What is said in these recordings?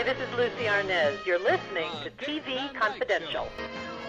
Hi, this is Lucie Arnaz. You're listening to TV Confidential.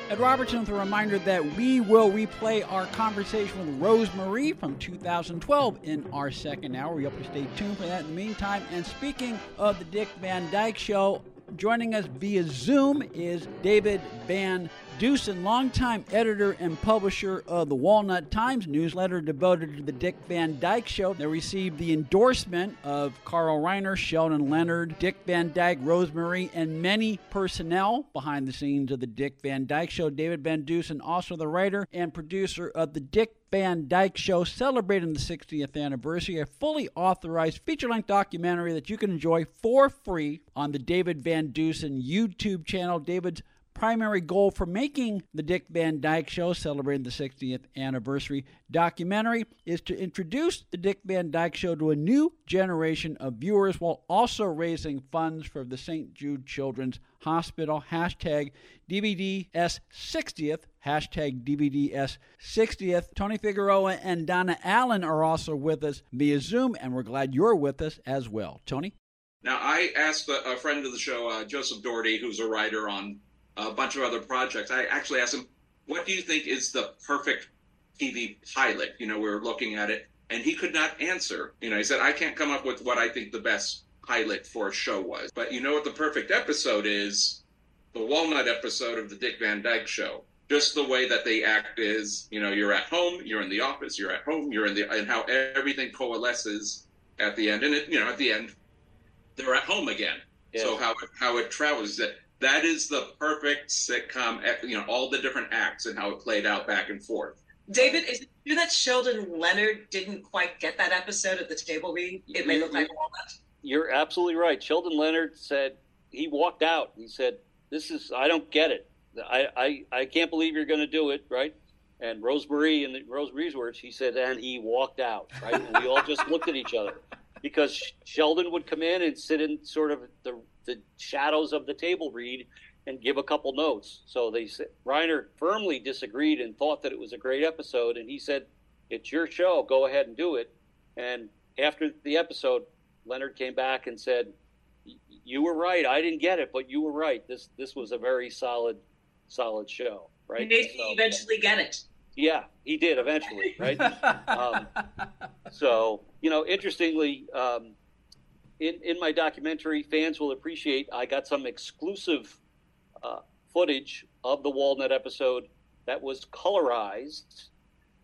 Ed Robertson with a reminder that we will replay our conversation with Rose Marie from 2012 in our second hour. We hope you stay tuned for that in the meantime. And speaking of the Dick Van Dyke Show, joining us via Zoom is David Van Deusen, longtime editor and publisher of the Walnut Times newsletter devoted to the Dick Van Dyke Show. They received the endorsement of Carl Reiner, Sheldon Leonard, Dick Van Dyke, Rose Marie, and many personnel behind the scenes of the Dick Van Dyke Show. David Van Deusen, also the writer and producer of the Dick Van Dyke Show, celebrating the 60th anniversary, a fully authorized feature length documentary that you can enjoy for free on the David Van Deusen YouTube channel. David's primary goal for making the Dick Van Dyke Show, celebrating the 60th anniversary documentary, is to introduce the Dick Van Dyke Show to a new generation of viewers while also raising funds for the St. Jude Children's Hospital. Hashtag DVDS 60th. Hashtag DVDS 60th. Tony Figueroa and Donna Allen are also with us via Zoom, and we're glad you're with us as well. Tony? Now, I asked a, a friend of the show, uh, Joseph Doherty, who's a writer on a bunch of other projects. I actually asked him, "What do you think is the perfect TV pilot?" You know, we were looking at it, and he could not answer. You know, he said, "I can't come up with what I think the best pilot for a show was." But you know what the perfect episode is? The Walnut episode of the Dick Van Dyke Show. Just the way that they act is, you know, you're at home, you're in the office, you're at home, you're in the, and how everything coalesces at the end, and it, you know, at the end, they're at home again. Yeah. So how how it travels that that is the perfect sitcom. Eh, you know, all the different acts and how it played out back and forth. David, is it true that Sheldon Leonard didn't quite get that episode at the table read? It may look like walnut. You're absolutely right. Sheldon Leonard said he walked out. He said, "This is I don't get it. I I, I can't believe you're going to do it." Right. And Rose Marie, in Rose Marie's words, he said, and he walked out. Right. And we all just looked at each other because Sheldon would come in and sit in sort of the the shadows of the table read and give a couple notes. So they said Reiner firmly disagreed and thought that it was a great episode, and he said, "It's your show. Go ahead and do it." And after the episode, Leonard came back and said, "You were right. I didn't get it, but you were right. This this was a very solid, solid show." Right? Did so, he eventually get it? Yeah, he did eventually. Right. um, so you know, interestingly. Um, in, in my documentary, fans will appreciate I got some exclusive uh, footage of the Walnut episode that was colorized.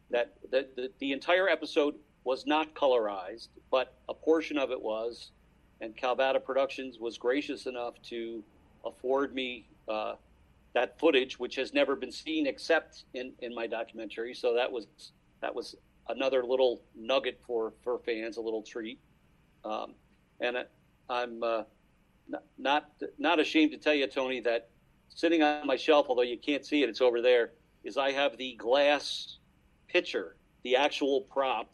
That the, the, the entire episode was not colorized, but a portion of it was. And Calvada Productions was gracious enough to afford me uh, that footage, which has never been seen except in, in my documentary. So that was that was another little nugget for, for fans, a little treat. Um, and I'm uh, not not ashamed to tell you, Tony, that sitting on my shelf, although you can't see it, it's over there, is I have the glass pitcher, the actual prop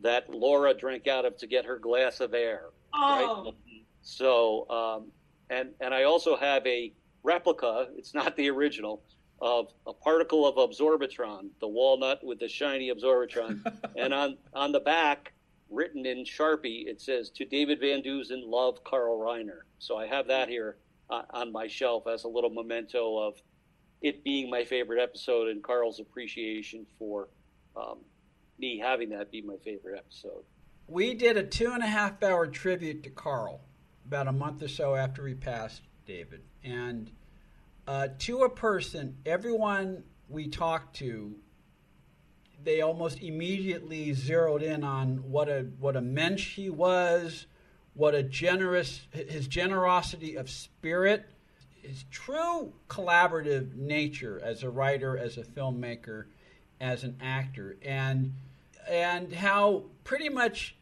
that Laura drank out of to get her glass of air. Oh. Right? So, um, and and I also have a replica. It's not the original of a particle of absorbitron, the walnut with the shiny absorbitron, and on on the back written in Sharpie, it says to David Van Deusen, love Carl Reiner. So I have that here uh, on my shelf as a little memento of it being my favorite episode and Carl's appreciation for um, me having that be my favorite episode. We did a two and a half hour tribute to Carl about a month or so after he passed, David. And uh, to a person, everyone we talked to they almost immediately zeroed in on what a what a mensch he was, what a generous his generosity of spirit, his true collaborative nature as a writer, as a filmmaker, as an actor, and and how pretty much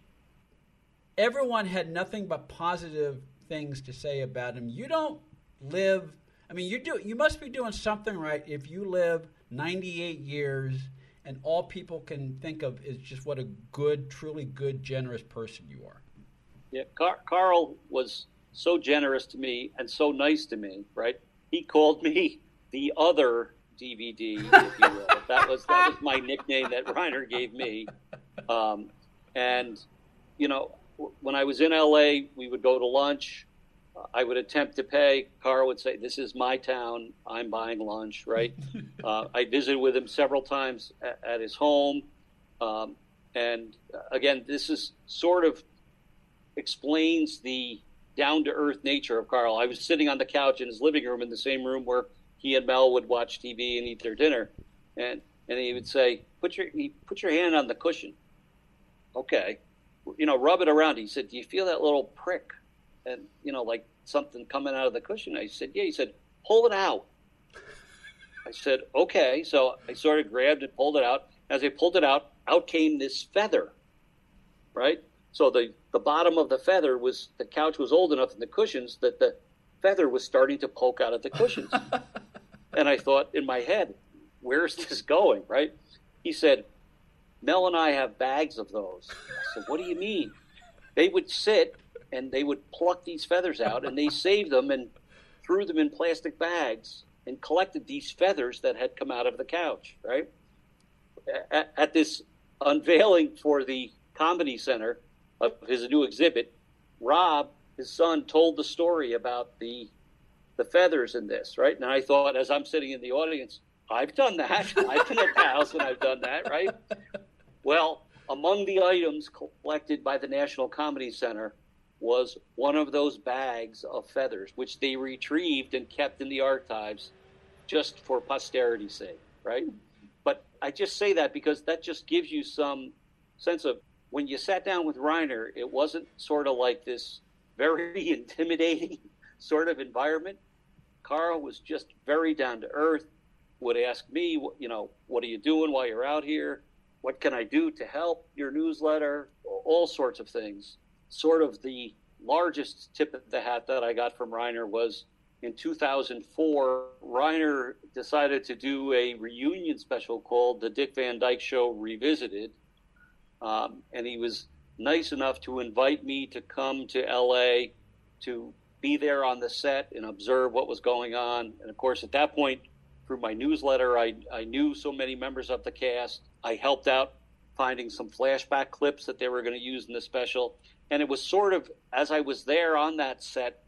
everyone had nothing but positive things to say about him. You don't live. I mean, you do. You must be doing something right if you live 98 years and all people can think of is just what a good, truly good, generous person you are. Yeah, Car- Carl was so generous to me and so nice to me. Right? He called me the other DVD, if you will. that was that was my nickname that Reiner gave me. Um, and you know, when I was in LA, we would go to lunch, I would attempt to pay. Carl would say, "This is my town. I'm buying lunch." Right. uh, I visited with him several times at, at his home, um, and uh, again, this is sort of explains the down to earth nature of Carl. I was sitting on the couch in his living room in the same room where he and Mel would watch TV and eat their dinner, and and he would say, "Put your put your hand on the cushion." Okay, you know, rub it around. He said, "Do you feel that little prick?" And you know, like something coming out of the cushion. I said, "Yeah." He said, "Pull it out." I said, "Okay." So I sort of grabbed it, pulled it out. As I pulled it out, out came this feather, right? So the the bottom of the feather was the couch was old enough and the cushions that the feather was starting to poke out of the cushions. and I thought in my head, where's this going, right? He said, Mel and I have bags of those. I said, what do you mean? They would sit and they would pluck these feathers out and they saved them and threw them in plastic bags and collected these feathers that had come out of the couch, right? At, at this unveiling for the Comedy Center of his new exhibit, Rob, his son, told the story about the the feathers in this, right? And I thought, as I'm sitting in the audience, I've done that. I've been at the house and I've done that, right? Well, among the items collected by the National Comedy Center was one of those bags of feathers, which they retrieved and kept in the archives just for posterity's sake, right? But I just say that because that just gives you some sense of when you sat down with Reiner, it wasn't sort of like this very intimidating sort of environment. Carl was just very down to earth, would ask me, you know, what are you doing while you're out here? What can I do to help your newsletter? All sorts of things. Sort of the largest tip of the hat that I got from Reiner was in 2004, Reiner decided to do a reunion special called The Dick Van Dyke Show Revisited. Um, and he was nice enough to invite me to come to LA to be there on the set and observe what was going on. And of course, at that point, through my newsletter, I, I knew so many members of the cast. I helped out finding some flashback clips that they were going to use in the special. And it was sort of as I was there on that set,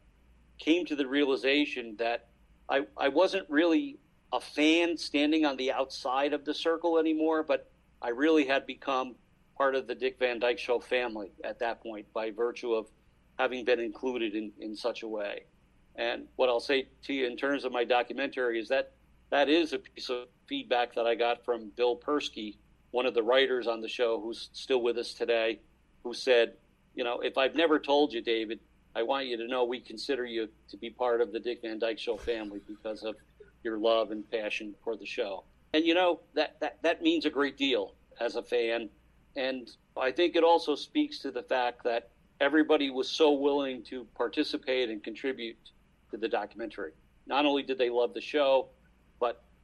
came to the realization that I, I wasn't really a fan standing on the outside of the circle anymore, but I really had become part of the Dick Van Dyke Show family at that point by virtue of having been included in, in such a way. And what I'll say to you in terms of my documentary is that that is a piece of feedback that I got from Bill Persky, one of the writers on the show who's still with us today, who said, you know, if I've never told you, David, I want you to know we consider you to be part of the Dick Van Dyke Show family because of your love and passion for the show. And you know, that, that, that means a great deal as a fan. And I think it also speaks to the fact that everybody was so willing to participate and contribute to the documentary. Not only did they love the show,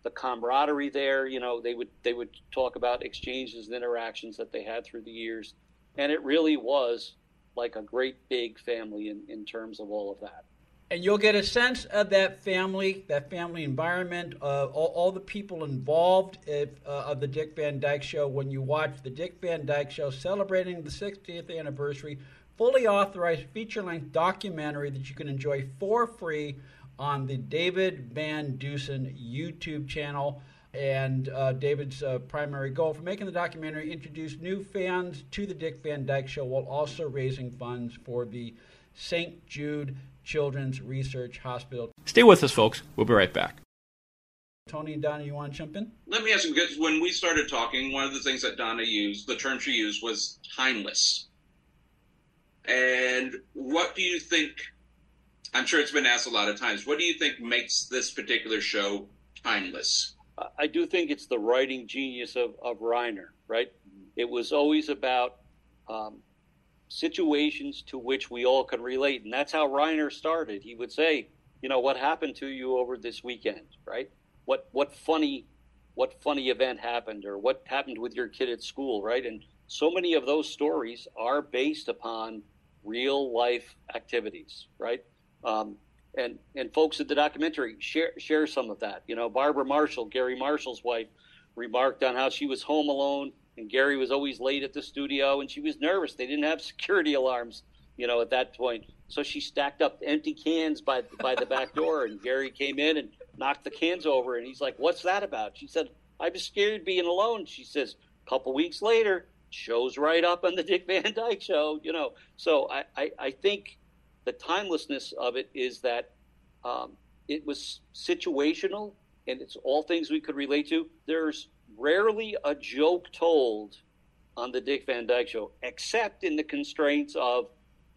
the camaraderie there. You know, they would they would talk about exchanges and interactions that they had through the years, and it really was like a great big family in, in terms of all of that. And you'll get a sense of that family, that family environment, uh, all, all, the people involved if, uh, of the Dick Van Dyke Show when you watch the Dick Van Dyke Show celebrating the 60th anniversary fully authorized feature length documentary that you can enjoy for free on the David Van Deusen YouTube channel. And uh, David's uh, primary goal for making the documentary introduce new fans to the Dick Van Dyke Show while also raising funds for the St. Jude Children's Research Hospital. Stay with us, folks. We'll be right back. Tony and Donna, you want to jump in? Let me ask you because when we started talking, one of the things that Donna used, the term she used was timeless. And what do you think? I'm sure it's been asked a lot of times. What do you think makes this particular show timeless? I do think it's the writing genius of, of Reiner, right? It was always about um, situations to which we all can relate. And that's how Reiner started. He would say, you know, what happened to you over this weekend, right? What, what funny, what funny event happened or what happened with your kid at school, right? And so many of those stories are based upon real life activities, right? Um, and and folks at the documentary share share some of that. You know, Barbara Marshall, Garry Marshall's wife, remarked on how she was home alone and Garry was always late at the studio and she was nervous. They didn't have security alarms you know, at that point. So she stacked up empty cans by by the back door, and Garry came in and knocked the cans over, and he's like, "What's that about?" She said, "I was scared being alone." She says, a couple weeks later, shows right up on the Dick Van Dyke Show, you know. So I I, I think the timelessness of it is that um, it was situational, and it's all things we could relate to. There's rarely a joke told on the Dick Van Dyke Show, except in the constraints of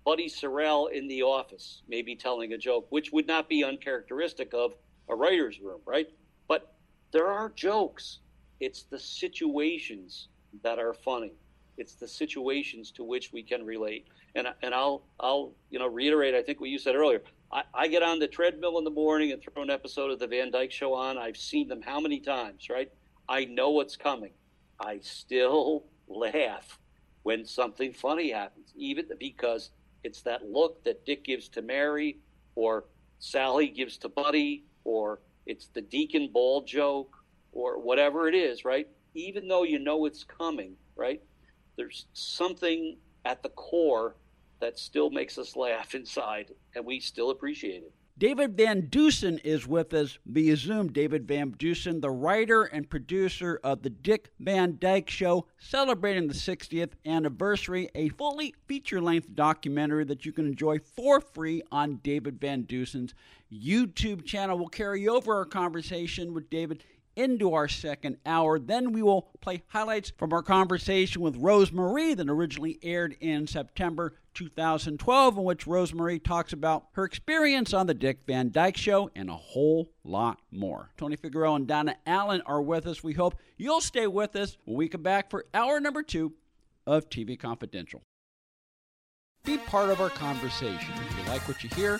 Buddy Sorrell in the office, maybe telling a joke, which would not be uncharacteristic of a writer's room, right? But there are jokes. It's the situations that are funny. It's the situations to which we can relate. And and I'll I'll you know reiterate. I think what you said earlier. I, I get on the treadmill in the morning and throw an episode of the Van Dyke Show on. I've seen them how many times, right? I know what's coming. I still laugh when something funny happens, even because it's that look that Dick gives to Mary, or Sally gives to Buddy, or it's the Deacon Ball joke, or whatever it is, right? Even though you know it's coming, right? There's something at the core that still makes us laugh inside, and we still appreciate it. David Van Deusen is with us via Zoom. David Van Deusen, the writer and producer of The Dick Van Dyke Show, celebrating the 60th anniversary, a fully feature length documentary that you can enjoy for free on David Van Deusen's YouTube channel. We'll carry over our conversation with David into our second hour. Then we will play highlights from our conversation with Rose Marie that originally aired in September 2012, in which Rose Marie talks about her experience on The Dick Van Dyke Show and a whole lot more. Tony Figueroa and Donna Allen are with us. We hope you'll stay with us when we come back for hour number two of TV Confidential. Be part of our conversation. If you like what you hear,